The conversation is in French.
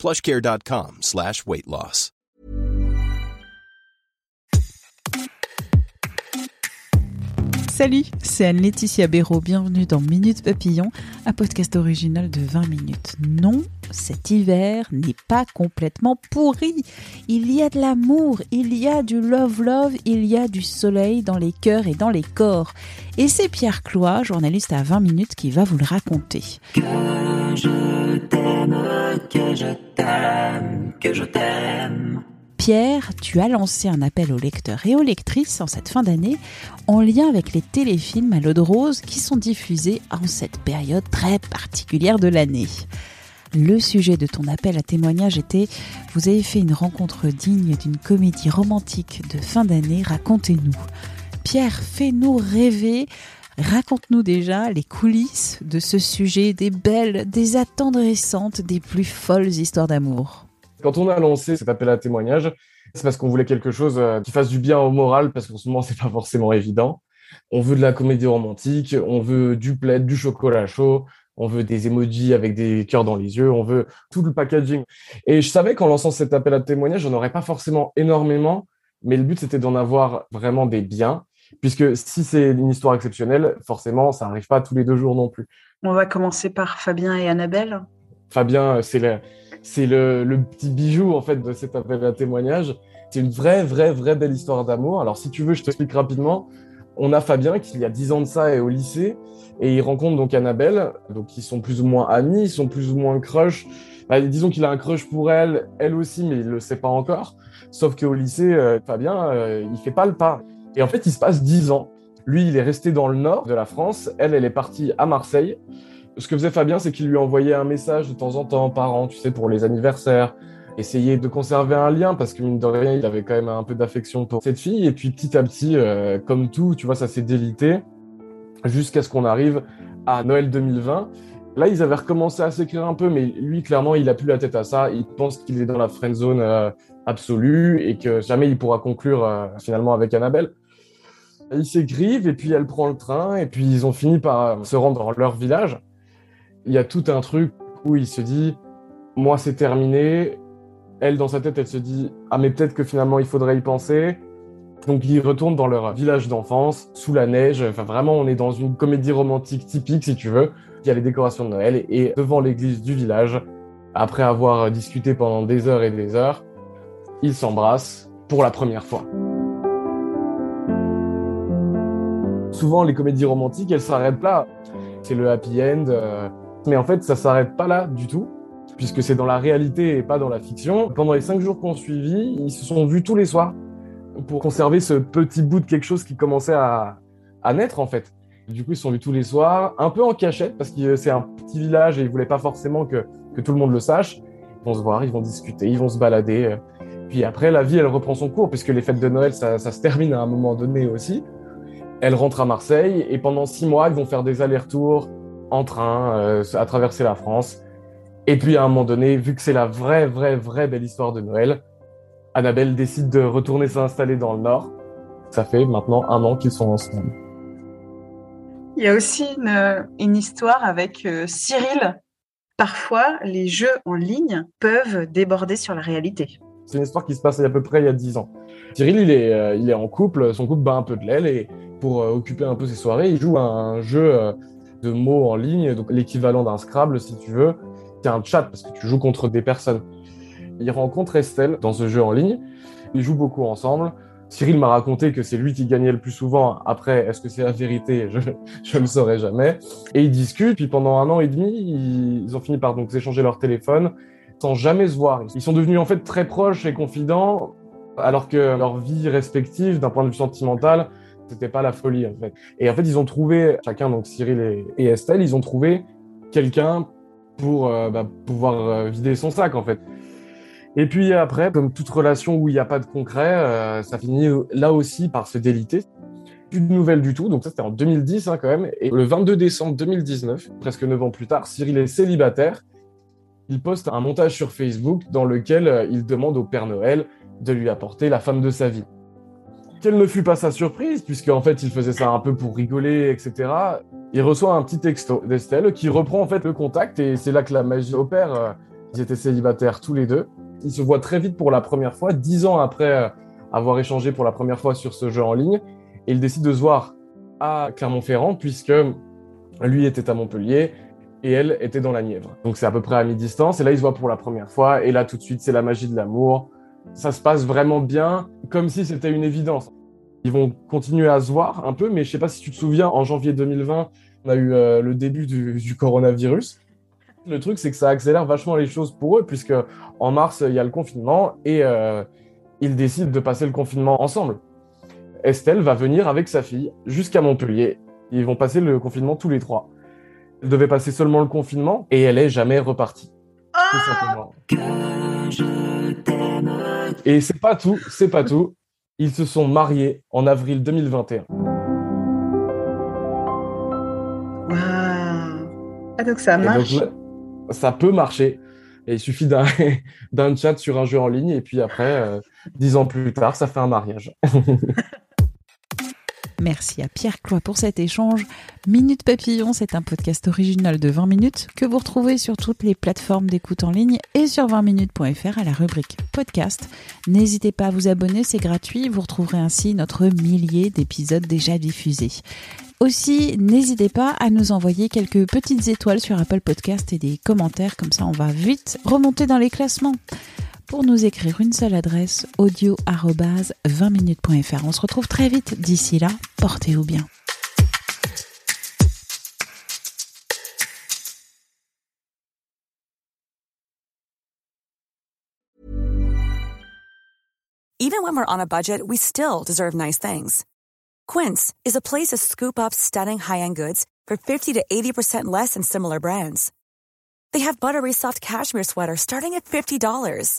plushcare.com slash weight loss. Salut, c'est Anne-Laetitia Béraud. Bienvenue dans Minute Papillon, un podcast original de 20 minutes. Non, cet hiver n'est pas complètement pourri. Il y a de l'amour, il y a du love-love, il y a du soleil dans les cœurs et dans les corps. Et c'est Pierre Cloy, journaliste à 20 minutes, qui va vous le raconter. Que je t'aime, que je t'aime, que je t'aime. Pierre, tu as lancé un appel aux lecteurs et aux lectrices en cette fin d'année en lien avec les téléfilms à l'eau de rose qui sont diffusés en cette période très particulière de l'année. Le sujet de ton appel à témoignage était Vous avez fait une rencontre digne d'une comédie romantique de fin d'année, racontez-nous. Pierre, fais-nous rêver. Raconte-nous déjà les coulisses de ce sujet, des belles, des attendrissantes, des plus folles histoires d'amour. Quand on a lancé cet appel à témoignage, c'est parce qu'on voulait quelque chose euh, qui fasse du bien au moral, parce qu'en ce moment, c'est pas forcément évident. On veut de la comédie romantique, on veut du plaid, du chocolat chaud, on veut des emojis avec des cœurs dans les yeux, on veut tout le packaging. Et je savais qu'en lançant cet appel à témoignage, j'en aurais pas forcément énormément, mais le but, c'était d'en avoir vraiment des biens, puisque si c'est une histoire exceptionnelle, forcément, ça n'arrive pas tous les deux jours non plus. On va commencer par Fabien et Annabelle. Fabien, c'est le, c'est le, le, petit bijou en fait de cet appel à témoignage. C'est une vraie, vraie, vraie belle histoire d'amour. Alors si tu veux, je t'explique rapidement. On a Fabien qui, il y a 10 ans de ça, est au lycée et il rencontre donc Annabelle. Donc ils sont plus ou moins amis, ils sont plus ou moins crush. Bah, disons qu'il a un crush pour elle, elle aussi, mais il le sait pas encore. Sauf qu'au lycée, euh, Fabien, euh, il fait pas le pas. Et en fait, il se passe 10 ans. Lui, il est resté dans le nord de la France. Elle, elle est partie à Marseille ce que faisait Fabien, c'est qu'il lui envoyait un message de temps en temps par an, tu sais, pour les anniversaires, essayer de conserver un lien parce que mine de rien, il avait quand même un peu d'affection pour cette fille. Et puis petit à petit, euh, comme tout, tu vois, ça s'est délité jusqu'à ce qu'on arrive à Noël 2020. Là, ils avaient recommencé à s'écrire un peu, mais lui, clairement, il a plus la tête à ça. Il pense qu'il est dans la friend zone euh, absolue et que jamais il pourra conclure euh, finalement avec Annabelle. Ils s'écrivent et puis elle prend le train et puis ils ont fini par se rendre dans leur village il y a tout un truc où il se dit, moi c'est terminé. Elle, dans sa tête, elle se dit, ah mais peut-être que finalement il faudrait y penser. Donc ils retournent dans leur village d'enfance, sous la neige. Enfin vraiment, on est dans une comédie romantique typique, si tu veux. Il y a les décorations de Noël et devant l'église du village, après avoir discuté pendant des heures et des heures, ils s'embrassent pour la première fois. Souvent, les comédies romantiques, elles s'arrêtent là. C'est le happy end. Euh, mais en fait, ça s'arrête pas là du tout, puisque c'est dans la réalité et pas dans la fiction. Pendant les cinq jours qu'on suivi, ils se sont vus tous les soirs pour conserver ce petit bout de quelque chose qui commençait à, naître en fait. Du coup, ils se sont vus tous les soirs, un peu en cachette, parce que c'est un petit village et ils voulaient pas forcément que, tout le monde le sache. Ils vont se voir, ils vont discuter, ils vont se balader. Puis après, la vie, elle reprend son cours, puisque les fêtes de Noël, ça, ça se termine à un moment donné aussi. Elle rentre à Marseille et pendant six mois, ils vont faire des allers-retours en train euh, à traverser la France. Et puis à un moment donné, vu que c'est la vraie, vraie, vraie belle histoire de Noël, Annabelle décide de retourner s'installer dans le Nord. Ça fait maintenant un an qu'ils sont ensemble. Il y a aussi une, une histoire avec euh, Cyril. Parfois, les jeux en ligne peuvent déborder sur la réalité. C'est une histoire qui se passe à peu près il y a dix ans. Cyril, il est, euh, il est en couple, son couple bat un peu de l'aile et pour euh, occuper un peu ses soirées, il joue à un jeu de mots en ligne, donc l'équivalent d'un Scrabble si tu veux. C'est un chat parce que tu joues contre des personnes. Il rencontre Estelle dans ce jeu en ligne. Ils jouent beaucoup ensemble. Cyril m'a raconté que c'est lui qui gagnait le plus souvent. Après, est-ce que c'est la vérité? Je ne le saurai jamais. Et ils discutent. Puis pendant un an et demi, ils ont fini par donc s'échanger leur téléphone sans jamais se voir. Ils sont devenus en fait très proches et confidents, alors que leur vie respective, d'un point de vue sentimental, c'était pas la folie en fait. Et en fait, ils ont trouvé chacun, donc Cyril et, Estelle, ils ont trouvé quelqu'un pour euh, bah, pouvoir euh, vider son sac en fait. Et puis après, comme toute relation où il n'y a pas de concret, euh, ça finit là aussi par se déliter. Plus de nouvelles du tout, donc ça c'était en 2010 hein, quand même. Et le 22 décembre 2019, presque 9 ans plus tard, Cyril est célibataire. Il poste un montage sur Facebook dans lequel il demande au Père Noël de lui apporter la femme de sa vie. Quelle ne fut pas sa surprise, puisqu'en fait il faisait ça un peu pour rigoler, etc. Il reçoit un petit texto d'Estelle qui reprend en fait le contact et c'est là que la magie opère. Euh, ils étaient célibataires tous les deux. Ils se voient très vite pour la première fois, dix ans après euh, avoir échangé pour la première fois sur ce jeu en ligne. Et ils décident de se voir à Clermont-Ferrand, puisque lui était à Montpellier et elle était dans la Nièvre. Donc c'est à peu près à mi-distance. Et là, ils se voient pour la première fois. Et là, tout de suite, c'est la magie de l'amour. Ça se passe vraiment bien, comme si c'était une évidence. Ils vont continuer à se voir un peu, mais je sais pas si tu te souviens, en janvier 2020, on a eu euh, le début du, du, coronavirus. Le truc, c'est que ça accélère vachement les choses pour eux, puisque en mars, il y a le confinement et euh, ils décident de passer le confinement ensemble. Estelle va venir avec sa fille jusqu'à Montpellier. Ils vont passer le confinement tous les trois. Elle devait passer seulement le confinement et elle est jamais repartie. Tout simplement. Et c'est pas tout, c'est pas tout. Ils se sont mariés en avril 2021. Waouh Ah donc ça marche. donc, ça peut marcher. Et il suffit d'un d'un chat sur un jeu en ligne et puis après, euh, dix ans plus tard, ça fait un mariage. Merci à Pierre Cloy pour cet échange. Minute Papillon, c'est un podcast original de 20 minutes que vous retrouvez sur toutes les plateformes d'écoute en ligne et sur 20minutes.fr à la rubrique podcast. N'hésitez pas à vous abonner, c'est gratuit. Vous retrouverez ainsi notre millier d'épisodes déjà diffusés. Aussi, n'hésitez pas à nous envoyer quelques petites étoiles sur Apple Podcast et des commentaires, comme ça on va vite remonter dans les classements. Pour nous écrire une seule adresse, audio-20minutes.fr. On se retrouve très vite. D'ici là, portez-vous bien. Even when we're on a budget, we still deserve nice things. Quince is a place to scoop up stunning high-end goods for 50 to 80% less than similar brands. They have buttery soft cashmere sweaters starting at $50,